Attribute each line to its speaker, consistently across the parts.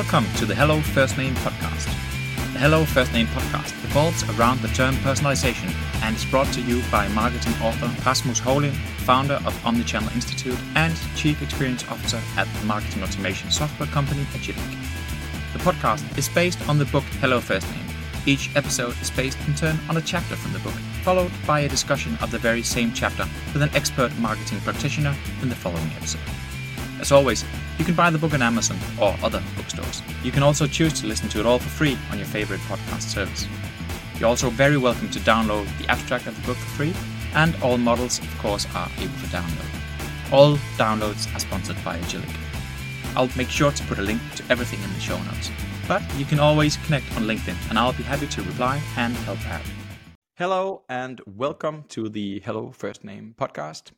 Speaker 1: Welcome to the Hello First Name podcast. The Hello First Name podcast revolves around the term personalization and is brought to you by marketing author Rasmus Houlind, founder of Omnichannel Institute and Chief Experience Officer at the marketing automation software company Agillic. The podcast is based on the book Hello First Name. Each episode is based in turn on a chapter from the book, followed by a discussion of the very same chapter with an expert marketing practitioner in the following episode. As always, you can buy the book on Amazon or other bookstores. You can also choose to listen to it all for free on your favorite podcast service. You're also very welcome to download the abstract of the book for free, and all models, of course, are able to download. All downloads are sponsored by Agillic. I'll make sure to put a link to everything in the show notes. But you can always connect on LinkedIn, and I'll be happy to reply and help out. Hello, and welcome to the Hello First Name podcast.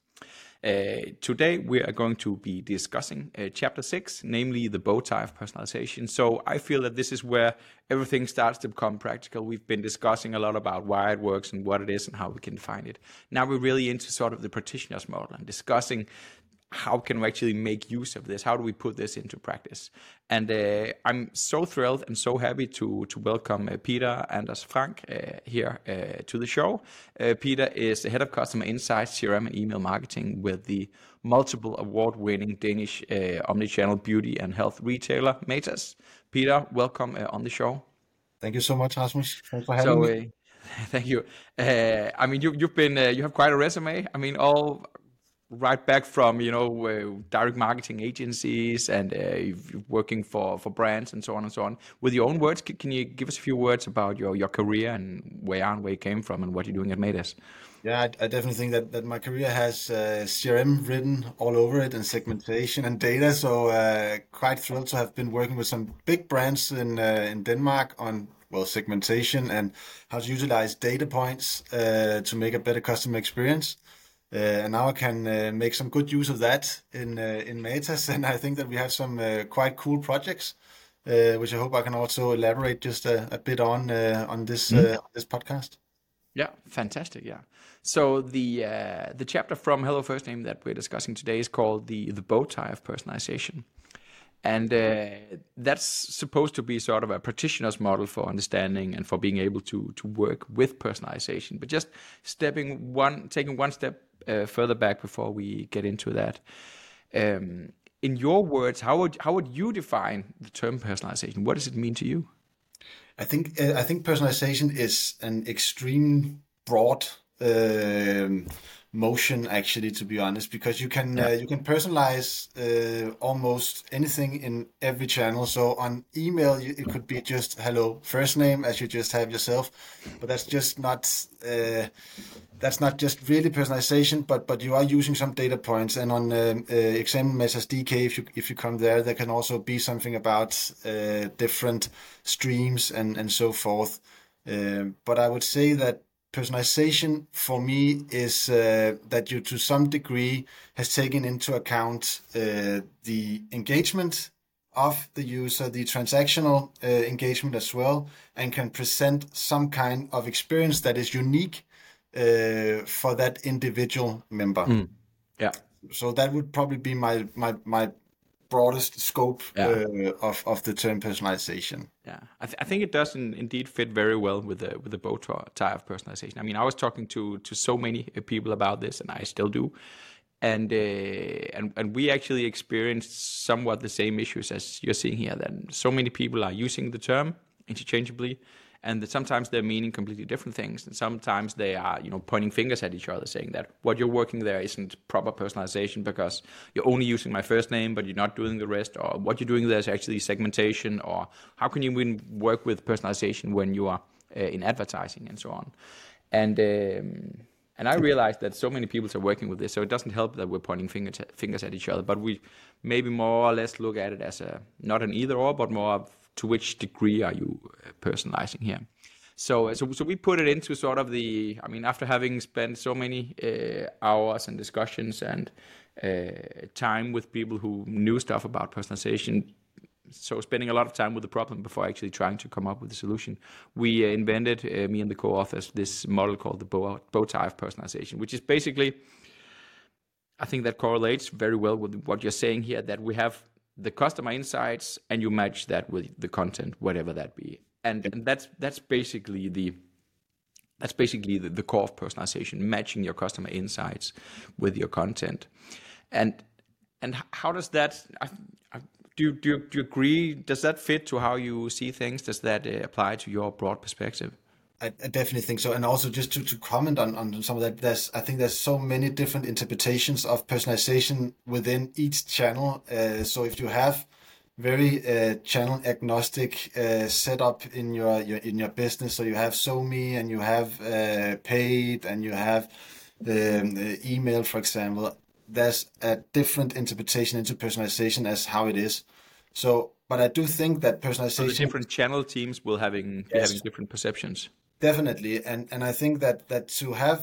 Speaker 1: Uh, today we are going to be discussing uh, chapter six, namely the bow tie of personalization. So I feel that this is where everything starts to become practical. We've been discussing a lot about why it works and what it is and how we can define it. Now we're really into sort of the practitioner's model and discussing how can we actually make use of this? How do we put this into practice? And uh, I'm so thrilled and so happy to to welcome uh, Peter Anders Franch uh, here uh, to the show. Uh, Peter is the head of customer insights, CRM, and email marketing with the multiple award-winning Danish uh, omnichannel beauty and health retailer Matas. Peter, welcome on the show.
Speaker 2: Thank you so much, Rasmus. Thanks for having so, me.
Speaker 1: Thank you. I mean, you, you've been you have quite a resume. I mean, all right back from you know uh, direct marketing agencies and uh, working for for brands and so on and so on. With your own words can, you give us a few words about your your career and where you and where you came from and what you're doing at Matas
Speaker 2: yeah I, definitely think that that my career has uh, crm written all over it and segmentation and data. So uh, quite thrilled to have been working with some big brands in uh, in denmark on well segmentation and how to utilize data points uh, to make a better customer experience and now I can uh, make some good use of that in uh, in Matas, and I think that we have some quite cool projects, which I hope I can also elaborate just a, a bit on on this mm. this podcast.
Speaker 1: Yeah, fantastic. Yeah. So the uh, the chapter from Hello First Name that we're discussing today is called the the bow tie of personalization, and uh, that's supposed to be sort of a practitioner's model for understanding and for being able to to work with personalization. But just stepping one, taking one step uh, further back before we get into that. Um, in your words, how would how would you define the term personalization? What does it mean to you?
Speaker 2: I think uh, I think personalization is an extreme broad um, motion actually to be honest because you can yeah. uh, you can personalize uh, almost anything in every channel so on email you, it could be just hello first name as you just have yourself but that's just not uh, that's not just really personalization, but but you are using some data points. And on um, uh, example Matas DK, if you if you come there, there can also be something about uh, different streams and and so forth. Um, but I would say that personalization for me is uh, that you to some degree has taken into account uh, the engagement of the user, the transactional uh, engagement as well, and can present some kind of experience that is unique uh, for that individual member. Mm.
Speaker 1: Yeah.
Speaker 2: So that would probably be my my my broadest scope yeah. uh, of of the term personalization.
Speaker 1: Yeah, I, th- I think it does in, indeed fit very well with the with the bow tie of personalization. I mean, I was talking to to so many uh, people about this, and I still do. And, uh, and and we actually experienced somewhat the same issues as you're seeing here. That so many people are using the term interchangeably, and that sometimes they're meaning completely different things and sometimes they are you know pointing fingers at each other saying that what you're working there isn't proper personalization because you're only using my first name but you're not doing the rest or what you're doing there is actually segmentation or how can you even work with personalization when you are uh, in advertising and so on and um, and I realized that so many people are working with this, so it doesn't help that we're pointing fingers fingers at each other. But we maybe more or less look at it as a not an either or, but more of to which degree are you uh, personalizing here? So, so, so we put it into sort of the. I mean, after having spent so many uh, hours and discussions and uh, time with people who knew stuff about personalization, so spending a lot of time with the problem before actually trying to come up with a solution, we uh, invented uh, me and the co-authors this model called the bow, bow tie of personalization, which is basically. I think that correlates very well with what you're saying here. That we have the customer insights and you match that with the content, whatever that be. And, and that's that's basically the that's basically the, the core of personalization, matching your customer insights with your content. And and how does that do, you, do, you, do you agree? Does that fit to how you see things? Does that uh, apply to your broad perspective?
Speaker 2: I, I, definitely think so. And also just to, to comment on, on some of that, there's I think there's so many different interpretations of personalization within each channel. Uh, so if you have very uh, channel agnostic uh, setup in your, your in your business, so you have SoMe and you have uh, paid and you have the, the email, for example. There's a different interpretation into personalization as how it is. So, but I do think that personalization. So the
Speaker 1: different channel teams will having yes. having different perceptions.
Speaker 2: Definitely, and and I think that that to have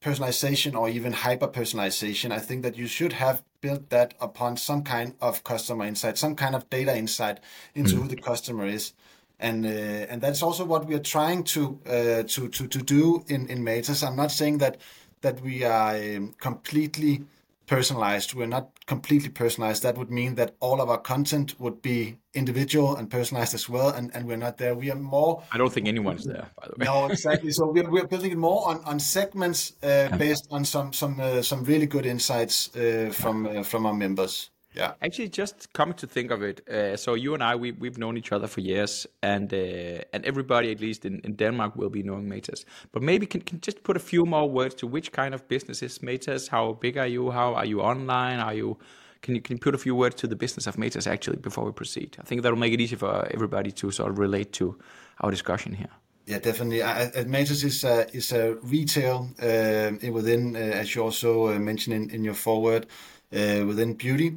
Speaker 2: personalization or even hyper personalization, I think that you should have built that upon some kind of customer insight, some kind of data insight into mm. who the customer is. And, uh, and that's also what we are trying to, uh, to, to, to do in, in Matas. I'm not saying that, that we are um, completely personalized. We're not completely personalized. That would mean that all of our content would be individual and personalized as well. And, and we're not there. We are more.
Speaker 1: I don't think anyone's there, by the way.
Speaker 2: No, exactly. so we're, we're building it more on, on segments uh, based on some some uh, some really good insights uh, from uh, from our members. Yeah.
Speaker 1: Actually, just coming to think of it, uh, so you and I, we we've known each other for years, and uh, and everybody, at least in, in Denmark, will be knowing Matas. But maybe can can just put a few more words to which kind of business is Matas? How big are you? How are you online? Are you can you can you put a few words to the business of Matas actually before we proceed? I think that'll make it easy for everybody to sort of relate to our discussion here.
Speaker 2: Yeah, definitely. I, Matas is a, is a retail uh, within, uh, as you also uh, mentioned in, in your forward, uh, within beauty.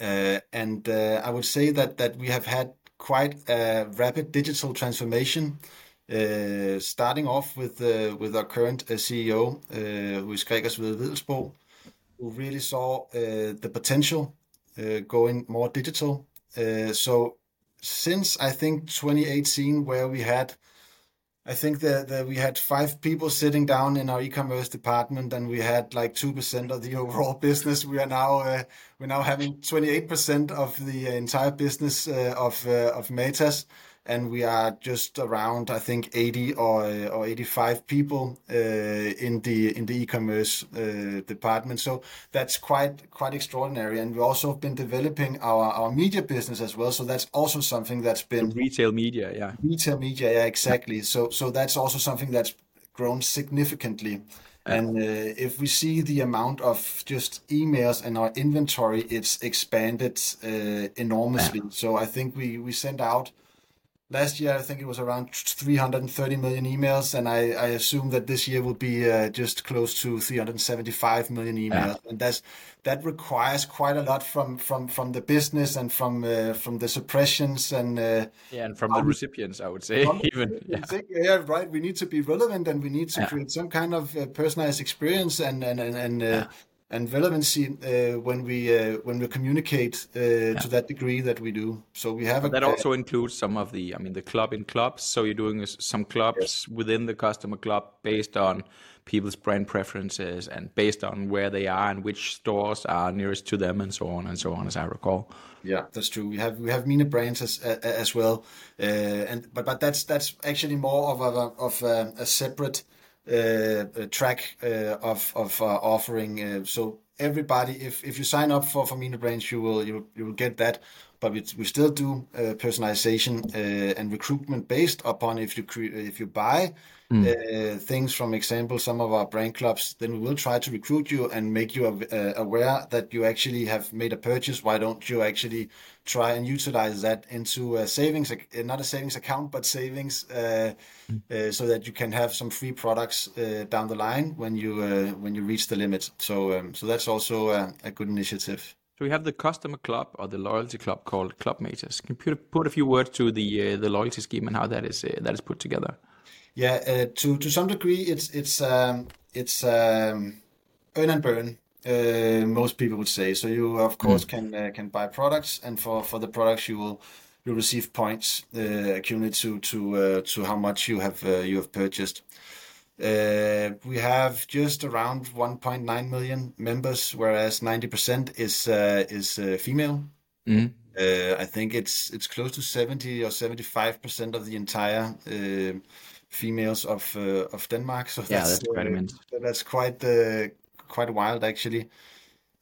Speaker 2: Uh, and uh, I would say that we have had quite a rapid digital transformation, uh, starting off with with our current CEO, who is Gregers Wedell who really saw the potential going more digital. So since I think 2018, where we had I think that, that we had five people sitting down in our e-commerce department, and we had like two percent of the overall business. We are now uh, we're now having twenty eight percent of the entire business uh, of uh, of Matas, and we are just around I think 80 or or 85 people uh, in the in the e-commerce uh, department. So that's quite quite extraordinary. And we also have been developing our our media business as well. So that's also something that's been
Speaker 1: retail media, yeah,
Speaker 2: retail media, yeah, exactly. So so that's also something that's grown significantly. And uh, if we see the amount of just emails and our inventory, it's expanded uh, enormously. So I think we we sent out last year I think it was around 330 million emails, and I, I assume that this year will be uh, just close to 375 million emails, yeah. and that's that requires quite a lot from from from the business and from uh, from the suppressions and uh,
Speaker 1: yeah, and from the recipients, I would say even
Speaker 2: yeah. yeah. right. We need to be relevant, and we need to yeah. create some kind of uh, personalized experience and and and. and uh, and relevancy uh, when we uh, when we communicate uh, yeah. to that degree that we do. So we have a,
Speaker 1: that also includes some of the, I mean, the club in clubs. So you're doing some clubs yes. within the customer club based on people's brand preferences and based on where they are and which stores are nearest to them and so on and so on, as I recall.
Speaker 2: Yeah, that's true. We have we have MENA brands as as well, uh, and but but that's that's actually more of a of a, a separate uh, track uh, of of uh, offering. so everybody, if if you sign up for for MENA Brands, you will you you will get that. But we, we still do personalization and recruitment based upon if you cre- if you buy mm. uh, things from example some of our brand clubs then we will try to recruit you and make you uh, aware that you actually have made a purchase why don't you actually try and utilize that into a savings uh, not a savings account but savings uh, mm. so that you can have some free products uh, down the line when you when you reach the limit so um, so that's also a, a good initiative
Speaker 1: so we have the customer club or the loyalty club called Club Matas. Can you put, a few words to the uh, the loyalty scheme and how that is uh, that is put together?
Speaker 2: Yeah, uh, to to some degree, it's it's um, it's um, earn and burn. Uh, most people would say. So you of course mm. can uh, can buy products, and for for the products you will you receive points uh, accumulated to to uh, to how much you have uh, you have purchased. Uh, we have just around 1.9 million members, whereas 90% is uh, is uh, female. Mm. Uh, I think it's it's close to 70 or 75 percent of the entire uh, females of uh, of Denmark. So
Speaker 1: yeah, that's, quite immense.
Speaker 2: That's quite quite wild actually.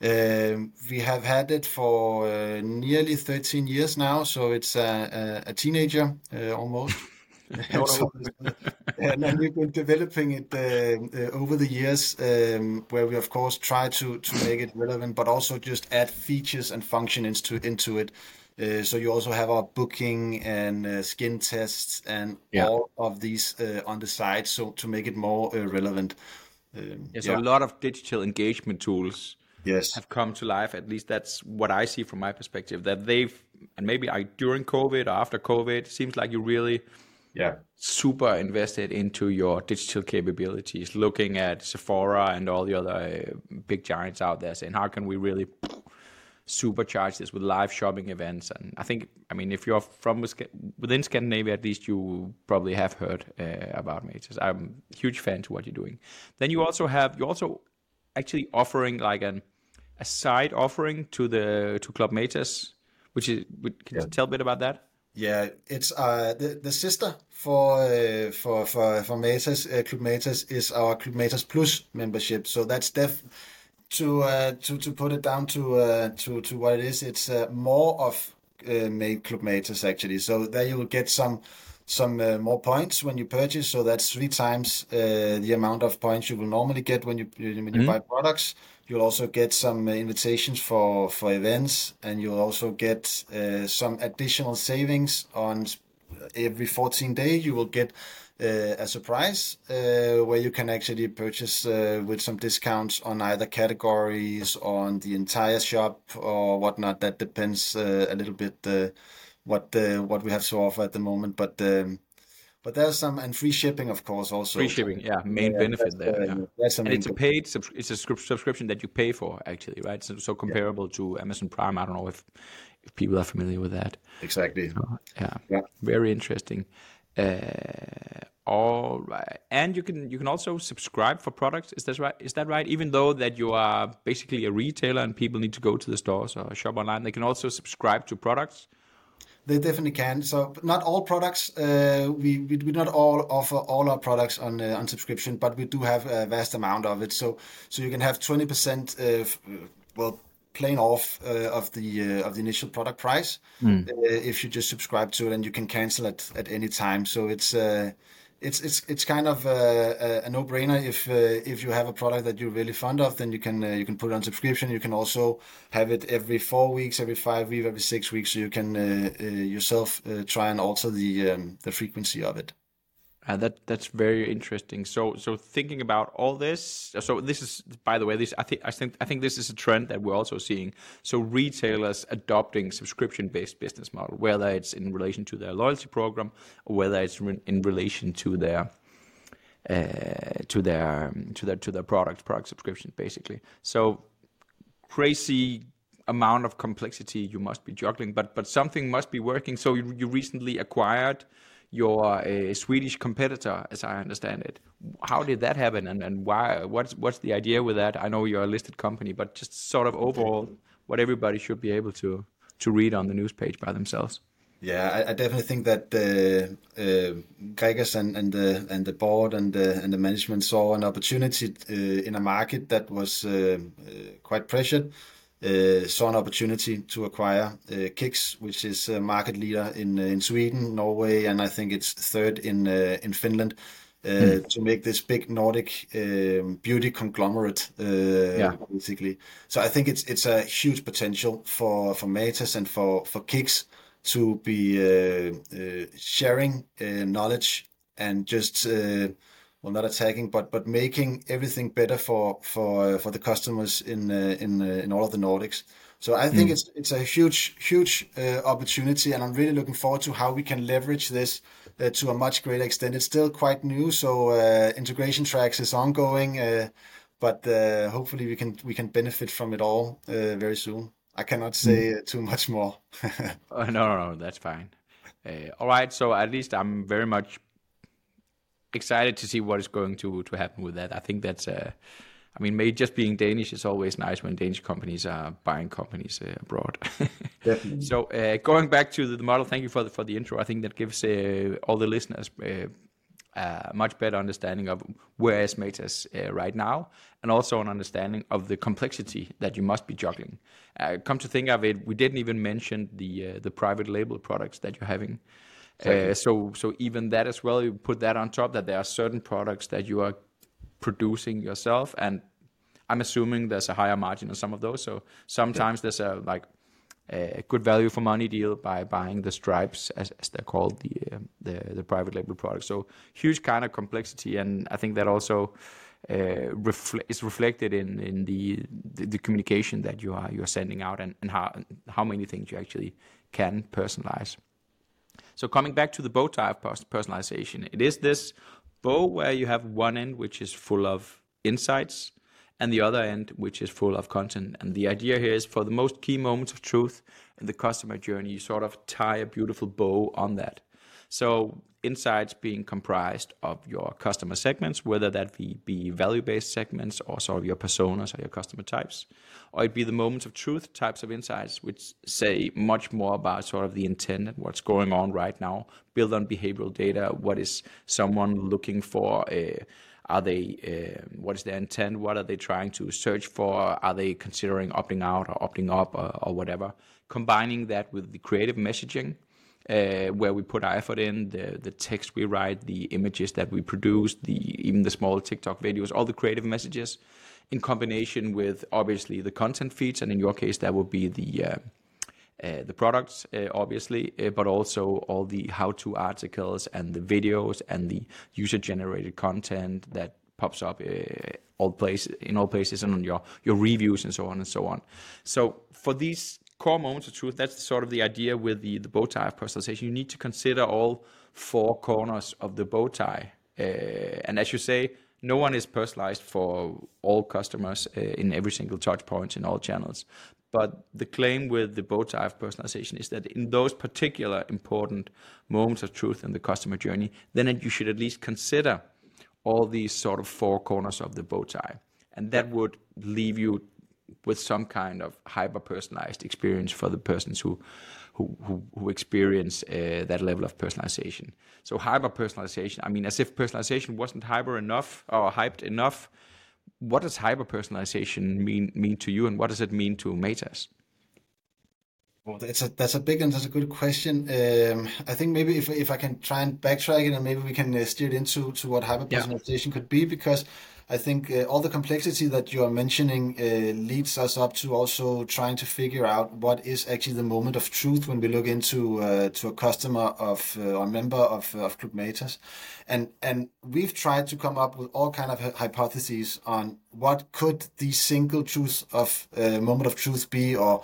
Speaker 2: Um, we have had it for uh, nearly 13 years now, so it's a, a, a teenager uh, almost. so, and then we've been developing it uh, uh, over the years, um, where we of course try to to make it relevant, but also just add features and functions into into it. Uh, so you also have our booking and uh, skin tests and yeah. all of these uh, on the side, so to make it more uh, relevant.
Speaker 1: Um, yeah, so yeah. a lot of digital engagement tools
Speaker 2: yes.
Speaker 1: have come to life. At least that's what I see from my perspective. That they've and maybe I during COVID or after COVID, seems like you really
Speaker 2: yeah.
Speaker 1: Super invested into your digital capabilities looking at sephora and all the other uh, big giants out there saying how can we really supercharge this with live shopping events? And i think i mean if you're from within scandinavia at least you probably have heard uh, about Matas. I'm a huge fan to what you're doing. Then you also have you also actually offering like an a side offering to the to club Matas which is can yeah. you tell a bit about that
Speaker 2: yeah, it's uh, the the sister for uh, for for for Matas uh, Club Matas is our Club Matas Plus membership. So that's def to uh, to to put it down to uh, to to what it is. It's uh, more of uh, made Club Matas actually. So there you will get some some uh, more points when you purchase. So that's three times uh, the amount of points you will normally get when you when you mm-hmm. buy products. You'll also get some uh, invitations for, for events, and you'll also get uh, some additional savings on every 14 day. You will get uh, a surprise uh, where you can actually purchase uh, with some discounts on either categories, on the entire shop, or whatnot. That depends uh, a little bit what what we have to offer at the moment, but. Um, but there's some and free shipping, of course, also.
Speaker 1: Free shipping, yeah, main yeah, benefit there. yeah. That's and it's a paid, it's a subscription that you pay for, actually, right? So, so comparable yeah. to Amazon Prime. I don't know if if people are familiar with that.
Speaker 2: Exactly. So,
Speaker 1: yeah. yeah, very interesting. Uh, all right, and you can you can also subscribe for products. Is that right? Is that right? Even though that you are basically a retailer and people need to go to the stores or shop online, they can also subscribe to products
Speaker 2: they definitely can. So not all products. Uh, we, we we not all offer all our products on uh, on subscription, but we do have a vast amount of it. So so you can have twenty percent. Uh, well, plain off uh, of the uh, of the initial product price mm. if you just subscribe to it, and you can cancel it at any time. So it's it's it's it's kind of a, a no-brainer if uh, if you have a product that you're really fond of, then you can uh, you can put it on subscription. You can also have it every four weeks, every five weeks, every six weeks, so you can uh, uh yourself uh, try and alter the um, the frequency of it.
Speaker 1: Uh, that that's very interesting. So so thinking about all this, so this is by the way, this I think I think I think this is a trend that we're also seeing. So retailers adopting subscription based business model, whether it's in relation to their loyalty program or whether it's in relation to their uh, to their to their to their product product subscription basically. So crazy amount of complexity you must be juggling, but but something must be working. So you, you recently acquired your uh, Swedish competitor, as I understand it. How did that happen, and, and why? What's what's the idea with that? I know you're a listed company, but just sort of overall, what everybody should be able to to read on the news page by themselves.
Speaker 2: Yeah, I, I definitely think that uh, uh, Gregers and, and the and the board and the and the management saw an opportunity uh, in a market that was uh, uh, quite pressured saw an opportunity to acquire uh, KICKS, which is a market leader in uh, in Sweden, Norway, and I think it's third in in Finland. Mm. to make this big Nordic um, beauty conglomerate, uh, yeah. basically. So I think it's it's a huge potential for for Matas and for for KICKS to be uh, uh, sharing knowledge and just well not attacking but but making everything better for for uh, for the customers in uh, in uh, in all of the Nordics. So I think mm. it's it's a huge huge uh, opportunity, and I'm really looking forward to how we can leverage this uh, to a much greater extent. It's still quite new, so uh, integration tracks is ongoing, but hopefully we can we can benefit from it all very soon. I cannot say mm. too much more.
Speaker 1: no, no, no, that's fine. all right, so at least I'm very much excited to see what is going to to happen with that. I think that's a I mean, maybe just being Danish is always nice when Danish companies are buying companies uh, abroad.
Speaker 2: Definitely.
Speaker 1: So uh, going back to the model, thank you for the, for the intro. I think that gives uh, all the listeners uh, a much better understanding of where is Matas uh, right now, and also an understanding of the complexity that you must be juggling. Uh, come to think of it, we didn't even mention the uh, the private label products that you're having. Uh, so so even that as well, you put that on top that there are certain products that you are producing yourself, and I'm assuming there's a higher margin on some of those. So sometimes there's a like a good value for money deal by buying the stripes, as, as they're called, the, the the private label products. So huge kind of complexity, and I think that also uh, is reflected in the, communication that you are sending out, and, how many things you actually can personalize. So coming back to the bow tie of personalization, it is this bow where you have one end which is full of insights and the other end which is full of content. And the idea here is for the most key moments of truth in the customer journey, you sort of tie a beautiful bow on that. So insights being comprised of your customer segments, whether that be, be value-based segments or sort of your personas or your customer types, or it be the moments of truth types of insights, which say much more about sort of the intent and what's going on right now, build on behavioral data, what is someone looking for, uh, are they uh, what is their intent? What are they trying to search for? Are they considering opting out or opting up or, or whatever? Combining that with the creative messaging where we put our effort in the the text we write the images that we produce the even the small tiktok videos all the creative messages in combination with obviously the content feeds and in your case that would be the uh, uh, the products, uh, obviously, uh, but also all the how-to articles and the videos and the user-generated content that pops up uh, all places in all places and on your your reviews and so on and so on. So for these core moments of truth, that's sort of the idea with the the bow tie of personalization. You need to consider all four corners of the bow tie, uh, and as you say, no one is personalized for all customers uh, in every single touch point in all channels. But the claim with the bow tie of personalization is that in those particular important moments of truth in the customer journey, then you should at least consider all these sort of four corners of the bow tie. And that would leave you with some kind of hyper personalized experience for the persons who who, who, who experience uh, that level of personalization. So hyper personalization, I mean, as if personalization wasn't hyper enough or hyped enough, what does hyper personalization mean mean to you, and what does it mean to Matas?
Speaker 2: Well, that's a that's a big and that's a good question. Um, I think maybe if if I can try and backtrack it, and maybe we can uh, steer it into to what hyper personalization yeah. could be, because I think uh, all the complexity that you are mentioning uh, leads us up to also trying to figure out what is actually the moment of truth when we look into uh, to a customer of uh, or member of of Club Matas, and and we've tried to come up with all kind of hypotheses on what could the single truth of uh, moment of truth be, or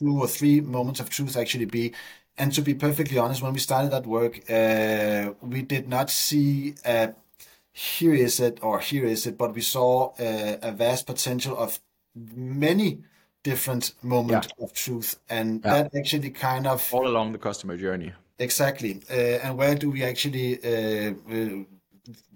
Speaker 2: two or three moments of truth actually be. And to be perfectly honest, when we started that work, uh, we did not see here is it or here is it, but we saw uh, a vast potential of many different moments yeah. of truth, and yeah. that actually kind of
Speaker 1: all along the customer journey.
Speaker 2: Exactly, uh, and where do we actually uh, uh,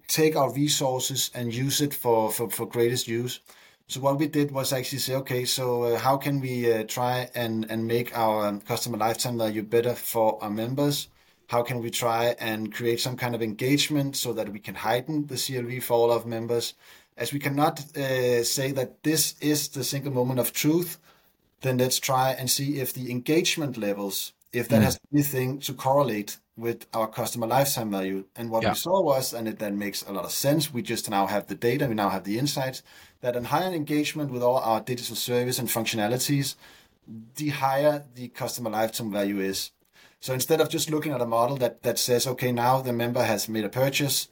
Speaker 2: take our resources and use it for, for, for greatest use? So what we did was actually say, okay, so uh, how can we uh, try and, and make our customer lifetime value better for our members? How can we try and create some kind of engagement so that we can heighten the CLV for all of members? As we cannot uh, say that this is the single moment of truth, then let's try and see if the engagement levels, if that mm. has anything to correlate with our customer lifetime value. And what yeah. we saw was, and it then makes a lot of sense, we just now have the data, we now have the insights, that a higher engagement with all our digital service and functionalities, the higher the customer lifetime value is. So instead of just looking at a model that, that says, okay, now the member has made a purchase,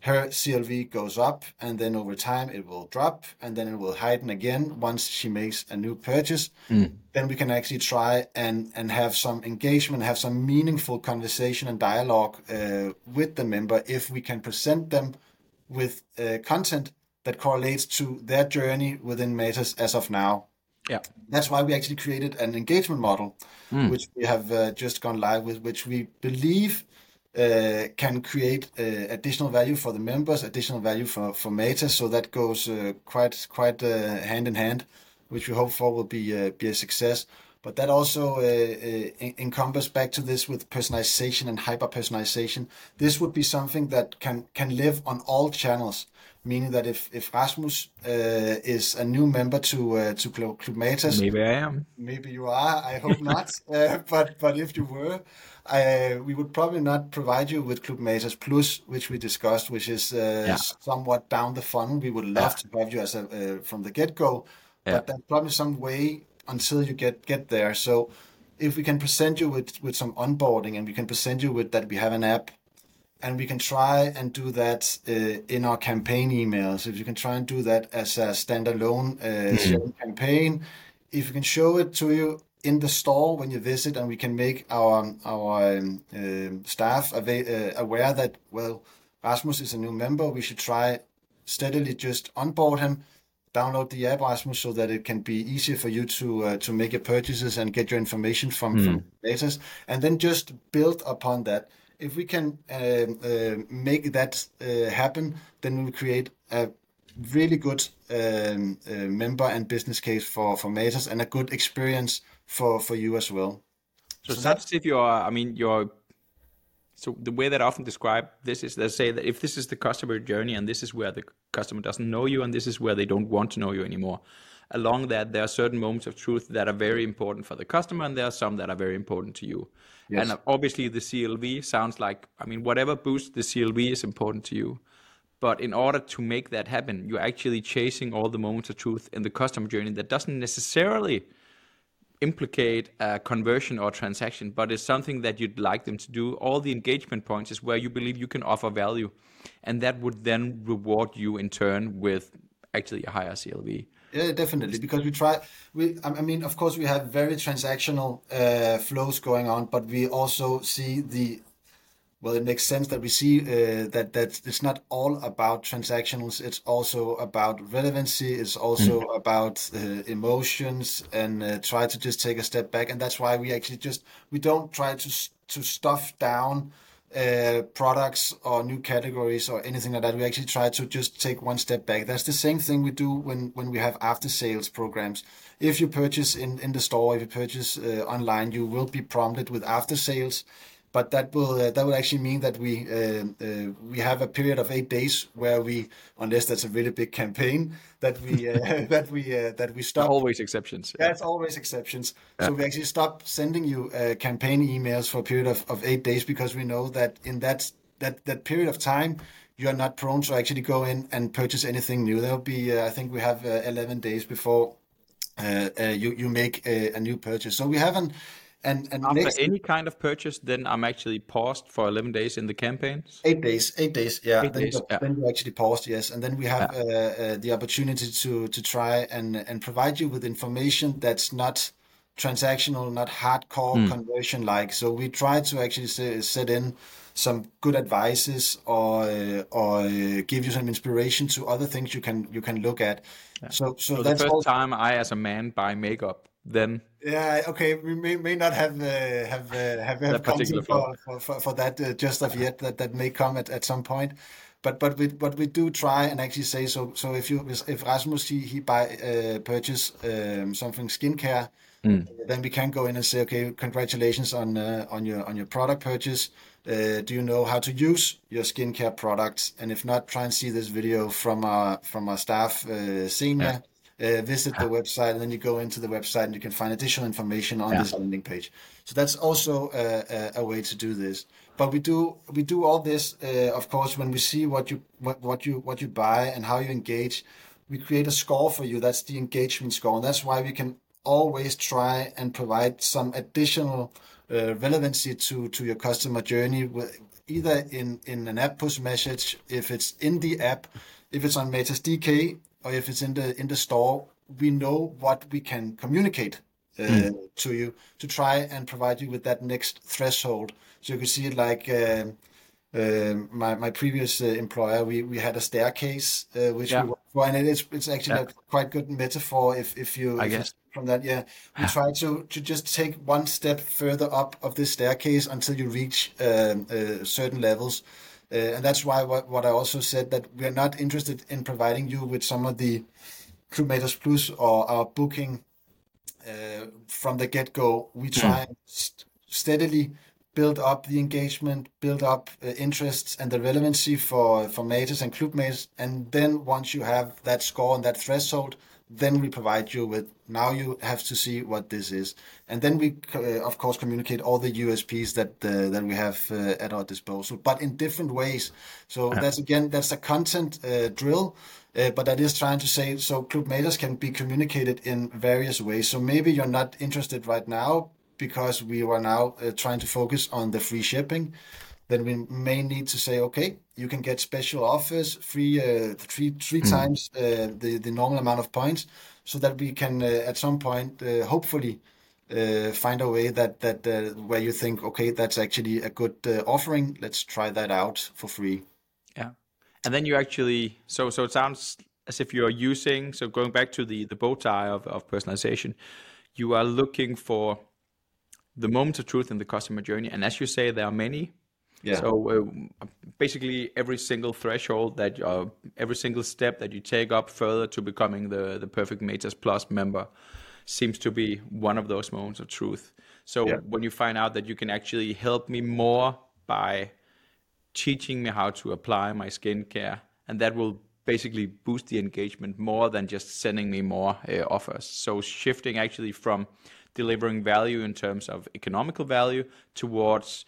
Speaker 2: her CLV goes up, and then over time it will drop, and then it will heighten again once she makes a new purchase. Mm. Then we can actually try and, and have some engagement, have some meaningful conversation and dialogue uh, with the member if we can present them with uh, content that correlates to their journey within Matas as of now.
Speaker 1: Yeah.
Speaker 2: That's why we actually created an engagement model, mm. which we have uh, just gone live with, which we believe uh, can create uh, additional value for the members, additional value for for Matas. So that goes uh, quite quite uh, hand in hand, which we hope for will be uh, be a success. But that also uh, encompasses back to this with personalization and hyper personalization. This would be something that can can live on all channels meaning that if if Rasmus uh, is a new member to uh, to Club Matas,
Speaker 1: maybe I am.
Speaker 2: Maybe you are. I hope not. uh, but but if you were, I, we would probably not provide you with Club Matas Plus, which we discussed, which is uh, yeah. somewhat down the funnel. We would love yeah. to have you as a uh, from the get go, yeah. but there's probably some way until you get get there. So if we can present you with with some onboarding and we can present you with that we have an app and we can try and do that uh, in our campaign emails. If you can try and do that as a standalone uh, mm-hmm. campaign, if we can show it to you in the store when you visit, and we can make our our um, uh, staff ava- uh, aware that well, Rasmus is a new member. We should try steadily just onboard him. Download the app Rasmus so that it can be easier for you to uh, to make your purchases and get your information from mm. from latest, and then just build upon that if we can uh, uh, make that uh, happen, then we will create a really good um, member and business case for for Matas and a good experience for for you as well.
Speaker 1: So, so that's if you're, I mean, you're. So the way that I often describe this is, let's say that if this is the customer journey and this is where the customer doesn't know you and this is where they don't want to know you anymore, along that there are certain moments of truth that are very important for the customer and there are some that are very important to you. Yes. And uh, obviously, the CLV sounds like, I mean, whatever boosts the CLV is important to you. But in order to make that happen, you're actually chasing all the moments of truth in the customer journey that doesn't necessarily implicate a conversion or transaction, but it's something that you'd like them to do. All the engagement points is where you believe you can offer value. And that would then reward you in turn with actually a higher CLV.
Speaker 2: Yeah, definitely. Because we try, we, I mean, of course, we have very transactional uh, flows going on, but we also see the, well, it makes sense that we see uh, that that it's not all about transactionals. It's also about relevancy. It's also mm. about uh, emotions, and uh, try to just take a step back. And that's why we actually just we don't try to to stuff down uh, products or new categories or anything like that. We actually try to just take one step back. That's the same thing we do when, when we have after sales programs. If you purchase in, in the store, if you purchase uh, online, you will be prompted with after sales but that will uh, that will actually mean that we uh, uh, we have a period of eight days where we, unless that's a really big campaign, that we uh, that we uh, that we stop.
Speaker 1: Always exceptions.
Speaker 2: Yeah. That's always exceptions. Yeah. So we actually stop sending you uh, campaign emails for a period of, of eight days because we know that in that that that period of time you are not prone to actually go in and purchase anything new. There'll be I think we have 11 days before you you make a, a new purchase. So we haven't
Speaker 1: and, and after next, any kind of purchase, then I'm actually paused for 11 days in the campaigns.
Speaker 2: Eight days, eight days, yeah. Eight then, days, yeah. then you actually paused, yes, and then we have yeah. uh, uh, the opportunity to to try and and provide you with information that's not transactional, not hardcore mm. conversion like. So we try to actually set in some good advices or uh, or uh, give you some inspiration to other things you can you can look at.
Speaker 1: Yeah. So, so, so that's the first time I, as a man, buy makeup then.
Speaker 2: Yeah okay we may, may not have uh, have uh, have, have content for, for, for, for, that uh, just of yet that, that may come at, at some point. But but we but we do try and actually say so so if you if Rasmus he, he buy uh, purchase um, something skincare mm. then we can go in and say okay congratulations on uh, on your on your product purchase. Uh, do you know how to use your skincare products? And if not try and see this video from our from our staff uh, senior. Yeah uh, visit the website, and then you go into the website and you can find additional information on yeah. this landing page. So that's also a, a, way to do this. But we do we do all this, uh, of course, when we see what you what, what you what you buy and how you engage. We create a score for you. That's the engagement score, and that's why we can always try and provide some additional uh, relevancy to to your customer journey with, either in in an app push message if it's in the app if it's on Matas DK or if it's in the in the store, we know what we can communicate uh, mm. to you to try and provide you with that next threshold. So you can see it like uh, uh, my my previous uh, employer. We we had a staircase uh, which yeah. we worked for, and it's it's actually yeah. a quite good metaphor if if you if from that. Yeah, we try to to just take one step further up of this staircase until you reach um, uh, certain levels. Uh, and that's why what, what I also said that we are not interested in providing you with some of the Club Matas Plus or our booking uh, from the get go. We try mm. and st- steadily build up the engagement, build up uh, interests and the relevancy for for Matas and Club Matas, and then once you have that score and that threshold, then we provide you with now you have to see what this is. And then we uh, of course communicate all the usps that uh, that we have uh, at our disposal but in different ways. So yeah. that's again that's a content uh, drill uh, but that is trying to say so Club Matas can be communicated in various ways. So maybe you're not interested right now because we are now uh, trying to focus on the free shipping then we may need to say, okay, you can get special offers, free uh, three three mm. times uh, the the normal amount of points, so that we can uh, at some point uh, hopefully uh, find a way that that uh, where you think, okay, that's actually a good offering. Let's try that out for free.
Speaker 1: Yeah, and then you actually so so it sounds as if you're using so going back to the the bow tie of, of personalization, you are looking for the moments of truth in the customer journey, and as you say, there are many yeah. So uh, basically, every single threshold that uh, every single step that you take up further to becoming the the perfect Matas Plus member seems to be one of those moments of truth. So yeah. when you find out that you can actually help me more by teaching me how to apply my skincare, and that will basically boost the engagement more than just sending me more uh, offers. So shifting actually from delivering value in terms of economical value towards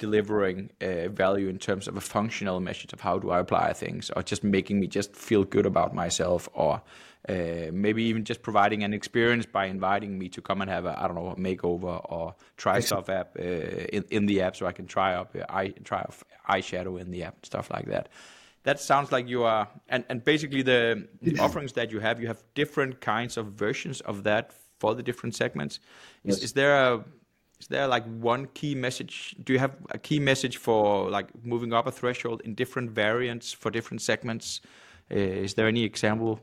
Speaker 1: delivering uh, value in terms of a functional message of how do I apply things, or just making me just feel good about myself, or uh, maybe even just providing an experience by inviting me to come and have a I don't know a makeover or try stuff app uh, in, in the app, so I can try up uh, eye try eyeshadow in the app, stuff like that. That sounds like you are, and, and basically the, the offerings that you have, you have different kinds of versions of that for the different segments. Is, yes. is there a is there like one key message do you have a key message for like moving up a threshold in different variants for different segments? Uh, is there any example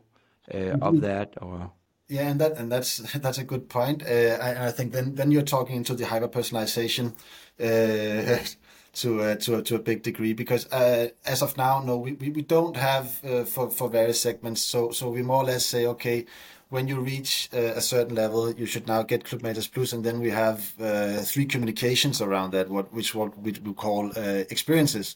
Speaker 1: uh, mm-hmm. of that or?
Speaker 2: Yeah and that and that's that's a good point. Uh, I, I, think then then you're talking into the hyper personalization uh, to uh, to to a big degree because uh, as of now no we, we, we don't have for for various segments. So so we more or less say okay when you reach uh, a certain level, you should now get Club Matas Plus, and then we have uh, three communications around that, what which what we call uh, experiences.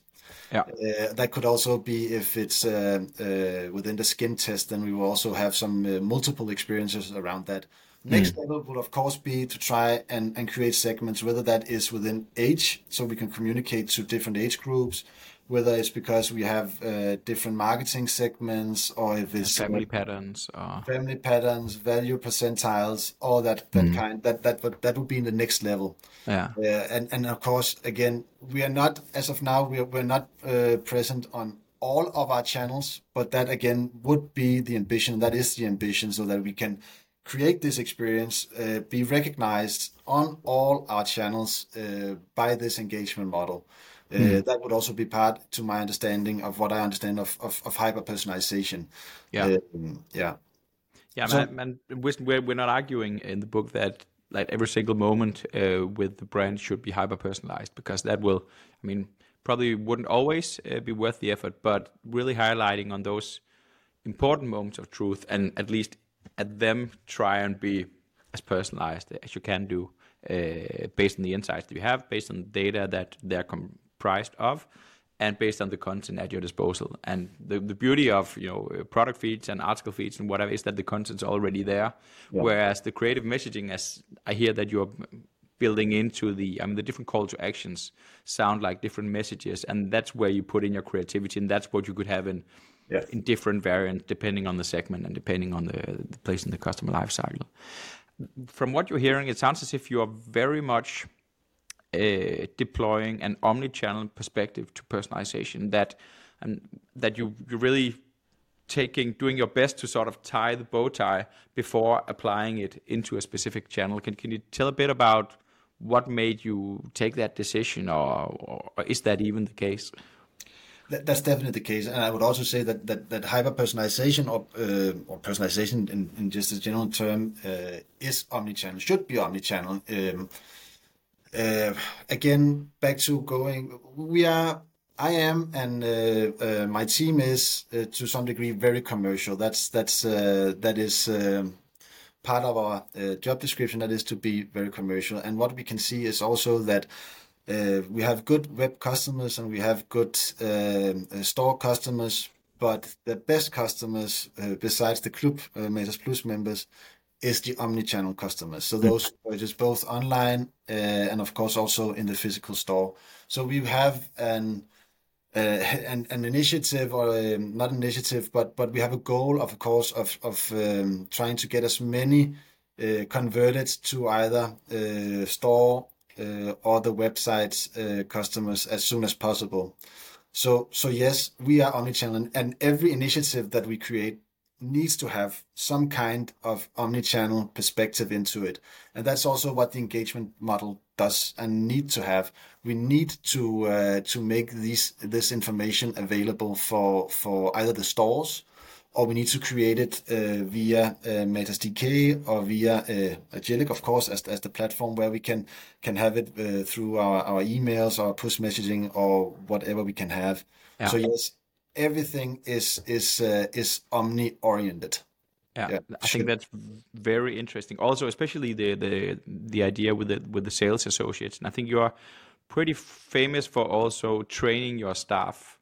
Speaker 2: Yeah. Uh, that could also be if it's uh, uh, within the skin test, then we will also have some multiple experiences around that. Next mm. level will of course be to try and, and create segments, whether that is within age, so we can communicate to different age groups, whether it's because we have uh, different marketing segments or if it's
Speaker 1: family patterns or
Speaker 2: family patterns value percentiles all that that mm. kind that that would that would be in the next level.
Speaker 1: Yeah.
Speaker 2: Uh, and and of course again we are not as of now we are, we're not uh, present on all of our channels but that again would be the ambition that is the ambition so that we can create this experience uh, be recognized on all our channels uh, by this engagement model Mm. that would also be part, to my understanding, of what I understand of of, of hyper personalization.
Speaker 1: Yeah, um, yeah, yeah. So, man, we're we're not arguing in the book that like every single moment uh, with the brand should be hyper personalized because that will, I mean, probably wouldn't always uh, be worth the effort, but really highlighting on those important moments of truth and at least at them try and be as personalized as you can do uh, based on the insights that you have, based on the data that they're com- priced of and based on the content at your disposal. And the, the beauty of you know product feeds and article feeds and whatever is that the content's already there. Yeah. Whereas the creative messaging, as I hear that you're building into the I mean the different call to actions sound like different messages, and that's where you put in your creativity, and that's what you could have in yes. in different variants depending on the segment and depending on the, the place in the customer life cycle. From what you're hearing, it sounds as if you are very much uh, deploying an omni-channel perspective to personalization that and that you you really taking doing your best to sort of tie the bow tie before applying it into a specific channel. Can can you tell a bit about what made you take that decision or, or is that even the case?
Speaker 2: That, that's definitely the case, and I would also say that that, that hyper personalization or uh, or personalization in, in just a general term uh, is omnichannel, should be omnichannel. Um, uh, again, back to going, we are. I am, and uh, uh, my team is uh, to some degree very commercial. That's that's that is um, part of our job description. That is to be very commercial, and what we can see is also that uh, we have good web customers and we have good um, uh, store customers, but the best customers, uh, besides the Club uh, Plus members, is the omni-channel customers. So those purchase both online uh, and of course also in the physical store. So we have an uh, an, an initiative or um, not initiative, but but we have a goal of, of course of of um, trying to get as many uh, converted to either uh, store uh, or the website's uh, customers as soon as possible. So, so yes, we are omnichannel, and every initiative that we create needs to have some kind of omnichannel perspective into it, and that's also what the engagement model does and need to have. We need to uh, to make these this information available for for either the stores or we need to create it uh, via uh, Matas DK or via uh, Agillic, of course, as, as the platform where we can can have it uh, through our, our emails or push messaging or whatever we can have. Yeah. So yes, everything is is uh, is omni oriented.
Speaker 1: Yeah, yeah, I think that's very interesting. Also, especially the the the idea with the with the sales associates, and I think you are pretty famous for also training your staff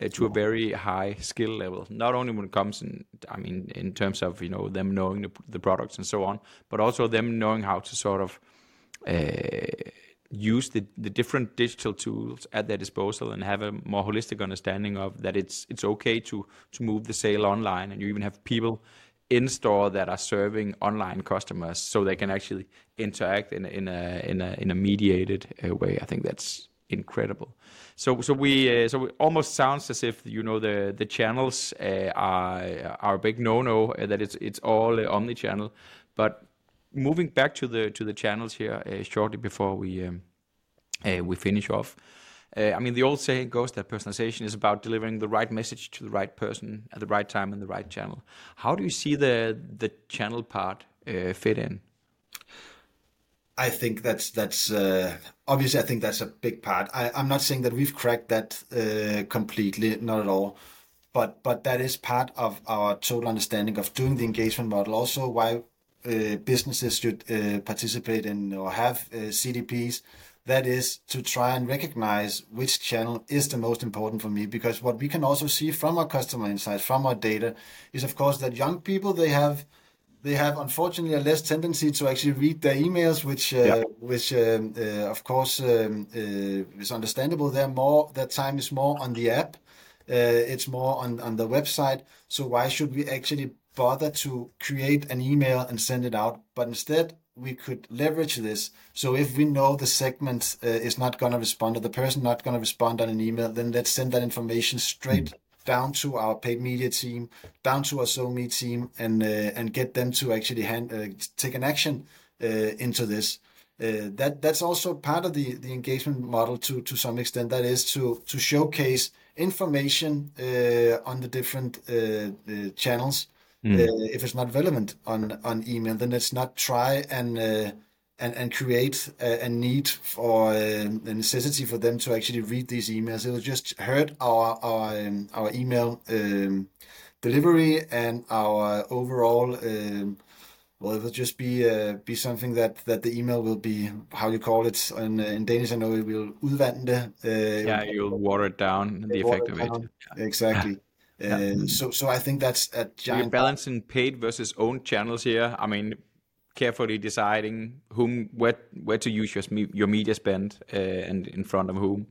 Speaker 1: uh, to a very high skill level. Not only when it comes in, I mean, in terms of you know them knowing the, the products and so on, but also them knowing how to sort of uh, use the, the different digital tools at their disposal and have a more holistic understanding of that it's it's okay to to move the sale online, and you even have people in store that are serving online customers so they can actually interact in a, in a in a in a mediated uh, way. I think that's incredible. So so we uh, so it almost sounds as if you know the the channels uh, are are a big no no uh, that it's it's all uh, omni channel, but moving back to the to the channels here uh, shortly before we um, uh, we finish off. I mean, the old saying goes that personalization is about delivering the right message to the right person at the right time in the right channel. How do you see the the channel part fit in?
Speaker 2: I think that's that's uh, obviously I think that's a big part. I, am not saying that we've cracked that uh, completely, not at all, but but that is part of our total understanding of doing the engagement model. Also, why uh, businesses should uh, participate in or have uh, CDPs. That is to try and recognize which channel is the most important for me. Because what we can also see from our customer insights, from our data, is of course that young people they have they have unfortunately a less tendency to actually read their emails, which uh, yeah. which um, uh, of course um, uh, is understandable. They're more that time is more on the app. Uh, it's more on on the website. So why should we actually bother to create an email and send it out? But instead, we could leverage this. So if we know the segment uh, is not going to respond or the person not going to respond on an email, then let's send that information straight. Mm down to our paid media team, down to our SoMe team, and uh, and get them to actually hand, uh, take an action uh, into this. Uh, that that's also part of the, the engagement model to to some extent. That is to to showcase information uh, on the different uh, channels. Mm. if it's not relevant on on email, then let's not try and and, and create a, a need for um, a necessity for them to actually read these emails. It will just hurt our our um, our email um, delivery and our overall. Um, well, it will just be uh, be something that, that the email will be how you call it in, in Danish. I know it will udvande.
Speaker 1: Uh, yeah, you'll water it down. The effect of it.
Speaker 2: Yeah. Exactly. Yeah. So, so I think that's a giant.
Speaker 1: You're balancing paid versus owned channels here. I mean, carefully deciding whom where where to use your your media spend uh, and in front of whom.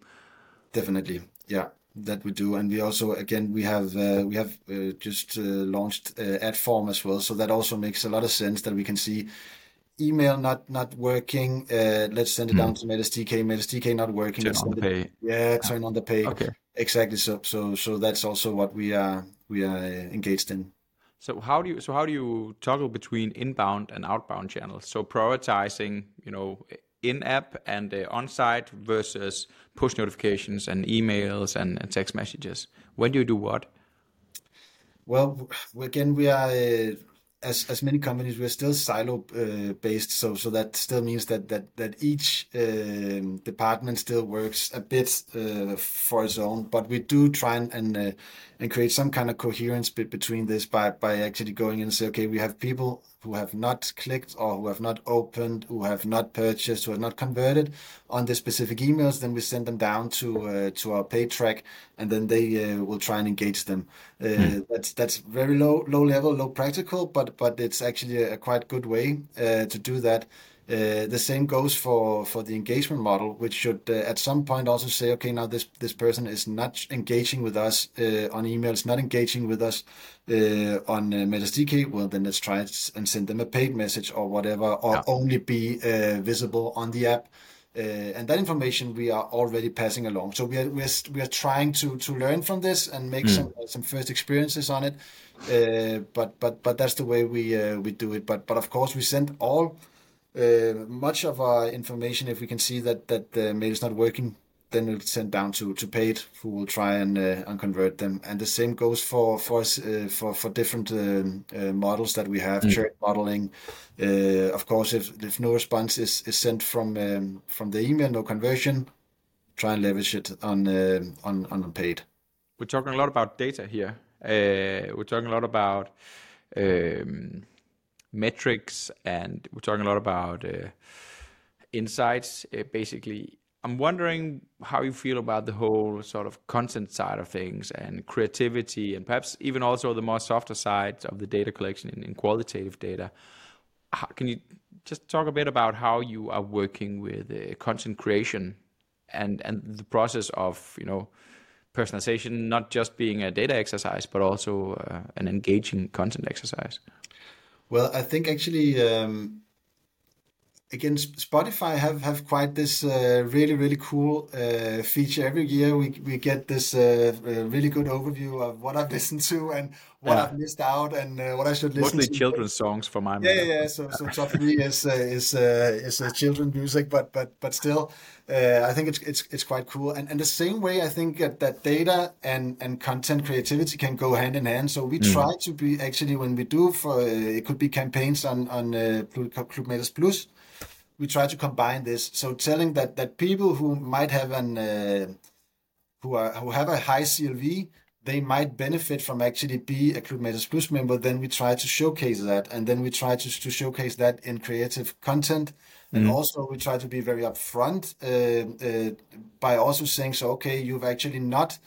Speaker 2: Definitely, yeah, that we do, and we also again we have uh, we have uh, just uh, launched uh, Adform as well, so that also makes a lot of sense that we can see email not not working. Uh, let's send it mm. down to Matas DK. Matas DK not working.
Speaker 1: Turn on the pay. It,
Speaker 2: yeah, turn on the pay.
Speaker 1: Okay.
Speaker 2: Exactly. So so so that's also what we are we are engaged in.
Speaker 1: So how do you so how do you toggle between inbound and outbound channels? So prioritizing, you know, in-app and uh, on-site versus push notifications and emails and, and, text messages? When do you do what?
Speaker 2: Well, again, we are uh, as as many companies, we're still silo uh, based. So so that still means that that that each um, department still works a bit uh, for its own. But we do try and and, uh, and create some kind of coherence bit between this by by actually going and say, okay, we have people who have not clicked or who have not opened, who have not purchased, who have not converted on the specific emails, then we send them down to uh, to our pay track, and then they uh, will try and engage them. Uh, mm. That's that's very low low level, low practical, but but it's actually a, a quite good way uh, to do that. Uh, the same goes for, for the engagement model, which should uh, at some point also say, okay, now this, this person is not engaging with us uh, on emails, not engaging with us uh, on uh, Matas DK. Well, then let's try and send them a paid message or whatever, or yeah. only be uh, visible on the app. and that information we are already passing along. So we are we are, we are trying to to learn from this and make mm. some some first experiences on it. but but but that's the way we we do it. But but of course we send all much of our information, if we can see that that the mail is not working, then we'll send down to to paid, who will try and uh, and convert them. And the same goes for for uh, for for different um, uh, models that we have, mm. churn modeling. Uh, of course, if if no response is is sent from um, from the email, no conversion, try and leverage it on uh, on on paid.
Speaker 1: We're talking a lot about data here. we're talking a lot about. Um, metrics, and we're talking a lot about uh, insights. Uh, basically, I'm wondering how you feel about the whole sort of content side of things and creativity, and perhaps even also the more softer side of the data collection in, in qualitative data. How, can you just talk a bit about how you are working with uh, content creation and and the process of you know personalization not just being a data exercise but also uh, an engaging content exercise
Speaker 2: well, I think actually, um, again, Spotify have have quite this uh, really really cool uh, feature. Every year we we get this uh, really good overview of what I've listened to and what yeah. I've missed out and uh, what I should listen
Speaker 1: Mostly
Speaker 2: to.
Speaker 1: Mostly children's songs for my
Speaker 2: yeah, yeah, yeah. So so top three is uh, is uh, is children's music, but but but still uh, I think it's it's it's quite cool. And and the same way I think that, that data and and content creativity can go hand in hand. So we mm. try to be actually when we do for uh, it could be campaigns on on uh, Club Plus. We try to combine this. So telling that that people who might have an uh, who are who have a high CLV they might benefit from actually be a Club Matas Plus member, then we try to showcase that. And then we try to, to showcase that in creative content and mm. also, we try to be very upfront uh, uh, by also saying, so okay, you've actually not.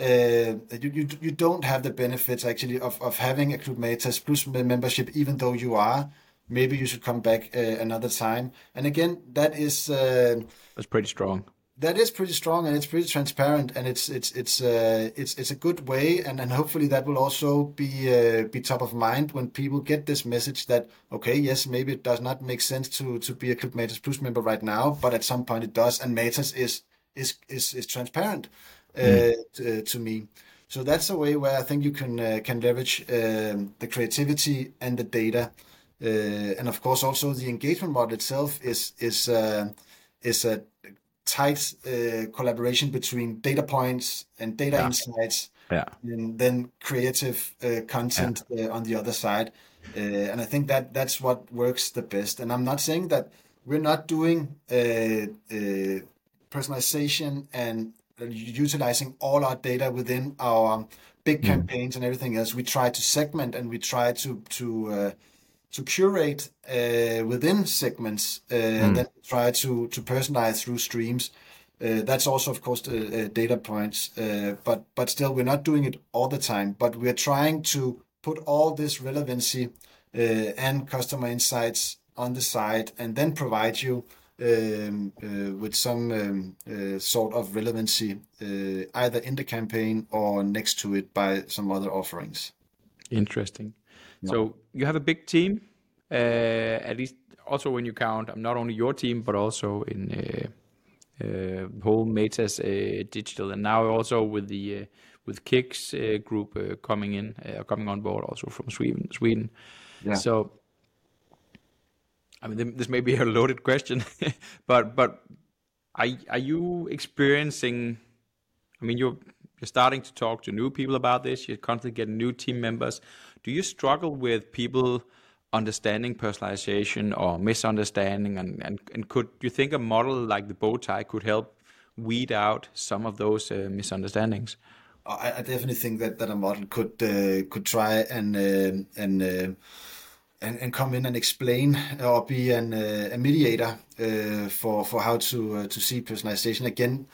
Speaker 2: Uh, you, you you don't have the benefits actually of, of having a Club Matas Plus membership, even though you are. Maybe you should come back uh, another time. And again, that is uh,
Speaker 1: that's pretty strong
Speaker 2: that is pretty strong and it's pretty transparent and it's it's it's uh, it's it's a good way and, and hopefully that will also be uh, be top of mind when people get this message that okay yes maybe it does not make sense to to be a Club Matas Plus member right now but at some point it does and Matas is is is is transparent uh, mm. to, to, me so that's a way where I think you can uh, can leverage um, the creativity and the data uh, and of course also the engagement model itself is is uh, is a tight uh, collaboration between data points and data yeah. insights,
Speaker 1: yeah.
Speaker 2: and then creative uh, content yeah. uh, on the other side. Uh, and I think that that's what works the best. And I'm not saying that we're not doing uh, uh, personalization and utilizing all our data within our big mm. campaigns and everything else. We try to segment and we try to to to curate uh, within segments uh, mm. and then try to to personalize through streams. Uh, that's also, of course, the data points, but but still, we're not doing it all the time. But we're trying to put all this relevancy and customer insights on the side, and then provide you um, uh, with some um, uh, sort of relevancy uh, either in the campaign or next to it by some other offerings.
Speaker 1: Interesting. So you have a big team, uh, at least also when you count um, not only your team but also in uh, uh, whole Matas digital, and now also with the with Kicks group coming in, coming on board also from Sweden. Sweden. Yeah. So I mean, this may be a loaded question, but but are are you experiencing? I mean, you're you're starting to talk to new people about this. You're constantly getting new team members. Do you struggle with people understanding personalization or misunderstanding? And and, and could you think a model like the Bowtie could help weed out some of those uh, misunderstandings?
Speaker 2: I, I, definitely think that, that a model could uh, could try and uh, and uh, and, and come in and explain or be an, uh, a mediator uh, for for how to uh, to see personalization again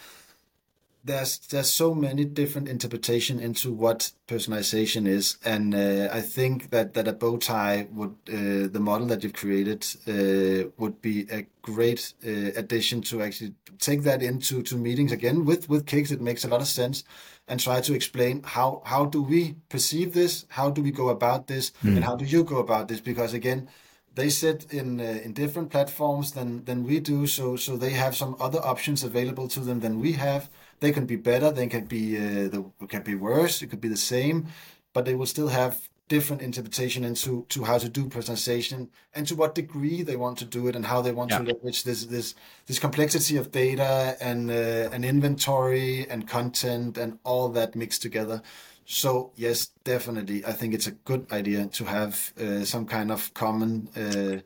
Speaker 2: there's there's so many different interpretation into what personalization is and uh, i think that that a bow tie would uh, the model that you've created uh, would be a great addition to actually take that into to meetings again with with Kicks it makes a lot of sense and try to explain how how do we perceive this, how do we go about this, mm. and how do you go about this? Because again, they sit in uh, in different platforms than than we do, so so they have some other options available to them than we have. They can be better, they can be uh, the, can be worse, it could be the same, but they will still have different interpretation into to how to do personalization and to what degree they want to do it and how they want yeah. to leverage this this this complexity of data and uh, and inventory and content and all that mixed together. So yes, definitely, I think it's a good idea to have uh, some kind of common. Uh,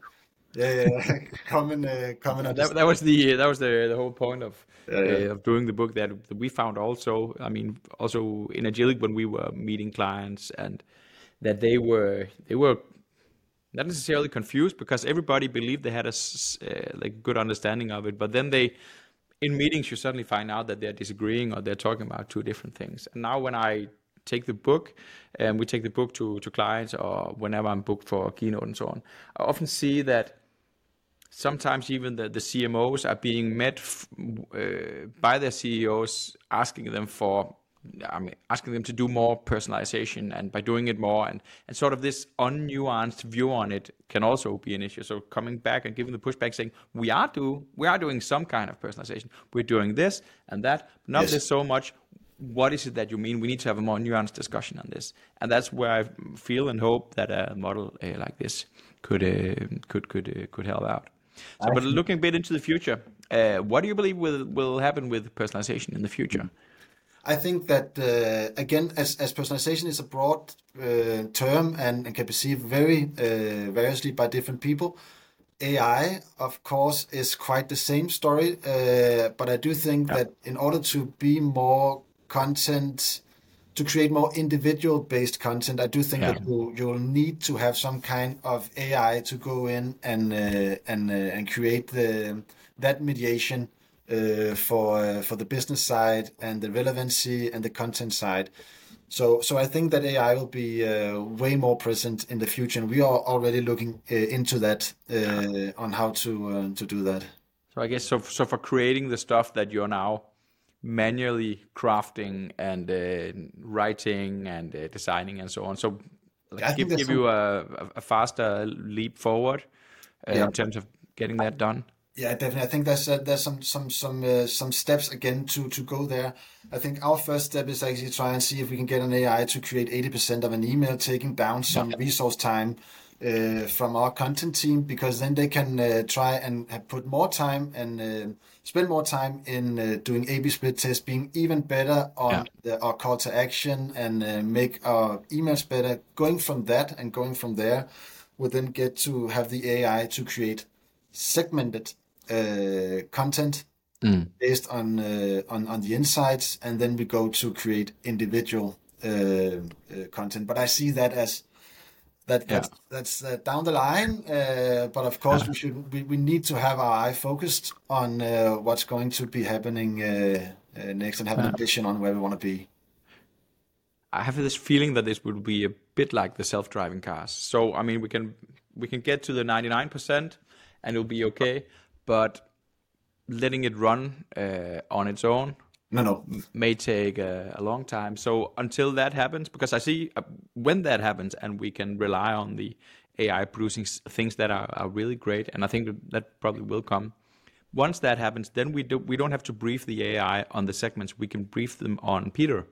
Speaker 2: yeah, yeah, common, uh, common.
Speaker 1: that, that was the that was the the whole point of yeah, yeah. Uh, of doing the book that we found also. I mean, also in Agillic when we were meeting clients and that they were they were not necessarily confused because everybody believed they had a uh, like good understanding of it, but then they in meetings you suddenly find out that they're disagreeing or they're talking about two different things. And now when I take the book and we take the book to, to clients or whenever I'm booked for a keynote and so on, I often see that sometimes even the, the CMOs are being met f- uh, by their CEOs asking them for I mean, asking them to do more personalization and by doing it more and, and sort of this unnuanced view on it can also be an issue. So coming back and giving the pushback saying we are do we are doing some kind of personalization. We're doing this and that, but not yes. this so much. What is it that you mean? We need to have a more nuanced discussion on this, and that's where I feel and hope that a model uh, like this could uh, could could uh, could help out. So, but looking a bit into the future, uh, what do you believe will will happen with personalization in the future?
Speaker 2: I think that uh, again, as, as personalization is a broad uh, term and, and, can be perceived very uh, variously by different people, AI, of course, is quite the same story. Uh, but I do think yeah. that in order to be more content, to create more individual based content, I do think yeah. that you, you'll need to have some kind of AI to go in and uh, and uh, and create the that mediation uh, for uh, for the business side and the relevancy and the content side. So so I think that AI will be uh, way more present in the future, and we are already looking uh, into that uh, on how to uh, to do that.
Speaker 1: So I guess so. So for creating the stuff that you're now manually crafting and writing and designing and so on, so like, give give you a, a faster leap forward yeah. in terms of getting that done.
Speaker 2: Yeah, definitely. I think there's uh, there's some some some uh, some steps again to to go there. I think our first step is actually try and see if we can get an AI to create 80% of an email, taking down some yeah. resource time uh, from our content team, because then they can uh, try and put more time and uh, spend more time in uh, doing A/B split tests, being even better on yeah. the, our call to action and make our emails better. Going from that and going from there, would then get to have the AI to create segmented uh, content mm. based on, uh, on on the insights, and then we go to create individual uh, uh content. But I see that as that yeah. that's, uh, down the line. Uh, but of course, yeah. we should we, we need to have our eye focused on what's going to be happening next, and have yeah. an ambition on where we want to be.
Speaker 1: I have this feeling that this would be a bit like the self-driving cars. So I mean, we can we can get to the ninety nine percent, and it'll be okay but letting it run uh, on its own
Speaker 2: no no.
Speaker 1: may take a, a, long time. So until that happens because i see uh, when that happens and we can rely on the ai producing things that are, are really great and i think that, that probably will come. Once that happens then we do we don't have to brief the ai on the segments. We can brief them on Peter.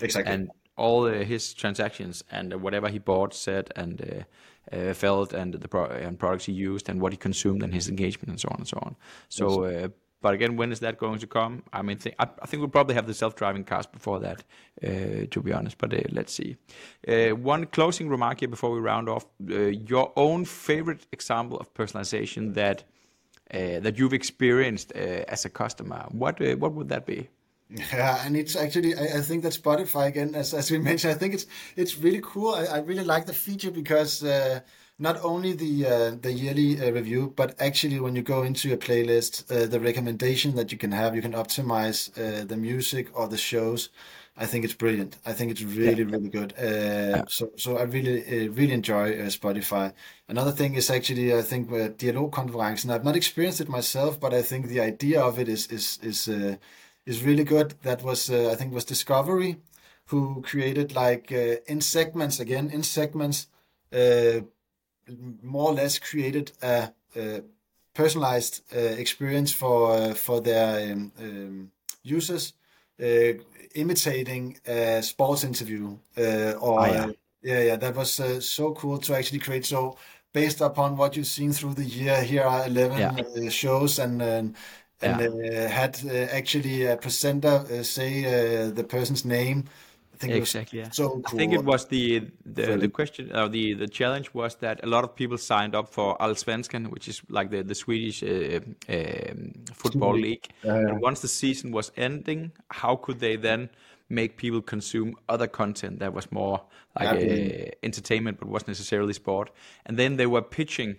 Speaker 2: Exactly.
Speaker 1: And all uh, his transactions and whatever he bought, said, and uh, uh, felt, and the pro- and products he used, and what he consumed, and his engagement, and so on and so on. So, uh, but again, when is that going to come? I mean, th- I, think we'll probably have the self-driving cars before that, uh, to be honest. But uh, let's see. one closing remark here before we round off: your own favorite example of personalization that that you've experienced as a customer. What what would that be?
Speaker 2: Yeah, and it's actually I, I, think that Spotify again, as, as we mentioned, I think it's it's really cool. I, I really like the feature because uh, not only the uh, the yearly uh, review, but actually when you go into your playlist, uh, the recommendation that you can have, you can optimize uh, the music or the shows. I think it's brilliant. I think it's really really good. Uh, yeah. So so I really really enjoy Spotify. Another thing is actually I think uh, Dialogkonferencen. I've not experienced it myself, but I think the idea of it is is is is really good. That was uh, I think was Discovery who created like uh, in segments again in segments uh, more or less created a, a personalized uh, experience for uh, for their um, um, users uh, imitating a sports interview or oh, yeah. yeah. yeah that was so cool to actually create so based upon what you've seen through the year here are 11 yeah. shows and, and and yeah. uh, had uh, actually a presenter uh, say uh, the person's name.
Speaker 1: I think exactly. Yeah. So cool. I think it was the the, the question or the the challenge was that a lot of people signed up for Allsvenskan, which is like the the Swedish uh, um, football league. Yeah, and once the season was ending, how could they then make people consume other content that was more like uh, entertainment but wasn't necessarily sport? And then they were pitching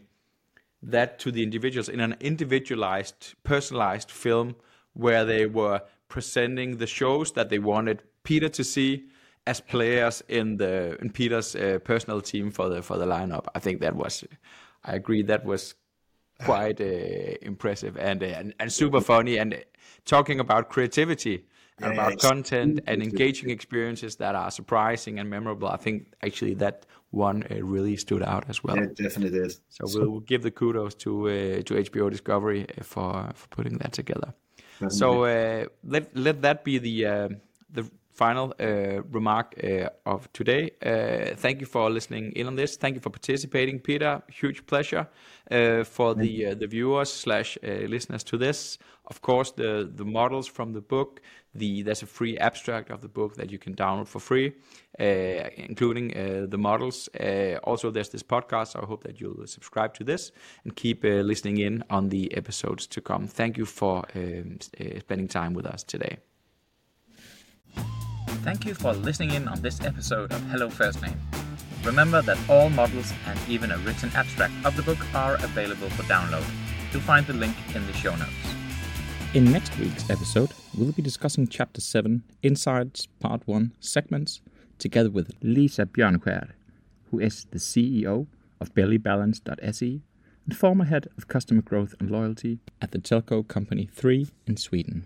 Speaker 1: that to the individuals in an individualized, personalized film where they were presenting the shows that they wanted Peter to see as players in the in Peter's uh, personal team for the for the lineup. I think that was, I agree, that was quite uh, impressive and, uh, and and super funny. And talking about creativity and about content and engaging experiences that are surprising and memorable. I think actually that one uh, really stood out as well.
Speaker 2: Yeah, it definitely did.
Speaker 1: So, so we'll give the kudos to uh, to HBO Discovery uh, for for putting that together. Definitely. So uh, let let that be the the final uh, remark of today. thank you for listening in on this. Thank you for participating, Peter. Huge pleasure for the the viewers slash listeners to this. Of course, the the models from the book the there's a free abstract of the book that you can download for free, uh, including uh, the models. Uh, also, there's this podcast. So I hope that you'll subscribe to this and keep uh, listening in on the episodes to come. Thank you for um, uh, spending time with us today. Thank you for listening in on this episode of Hello First Name. Remember that all models and even a written abstract of the book are available for download. You'll find the link in the show notes. In next week's episode, we'll be discussing Chapter 7, Insights, Part 1, Segments, together with Lisa Bjørnkjær, who is the CEO of BellyBalance.se and former head of customer growth and loyalty at the telco company 3 in Sweden.